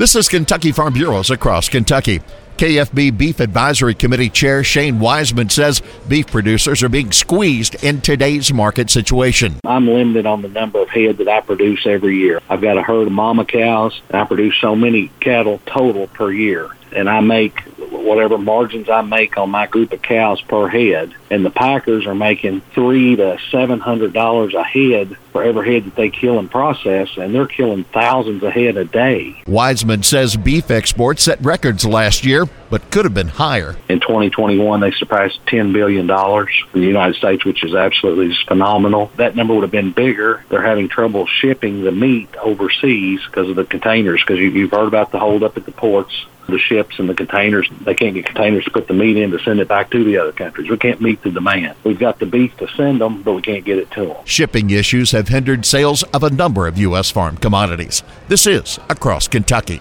This is Kentucky Farm Bureaus across Kentucky. KFB Beef Advisory Committee Chair Shane Wiseman says beef producers are being squeezed in today's market situation. I'm limited on the number of head that I produce every year. I've got a herd of mama cows, and I produce so many cattle total per year. And I make whatever margins I make on my group of cows per head. And the packers are making three to seven hundred dollars a head for every head that they kill and process, and they're killing thousands of head a day. Wiseman says beef exports set records last year, but could have been higher. In 2021, they surpassed $10 billion in the United States, which is absolutely phenomenal. That number would have been bigger. They're having trouble shipping the meat overseas because of the containers, because you, you've heard about the holdup at the ports the ships and the containers. They can't get containers to put the meat in to send it back to the other countries. We can't meet the demand. We've got the beef to send them, but we can't get it to them. Shipping issues have hindered sales of a number of U.S. farm commodities. This is Across Kentucky.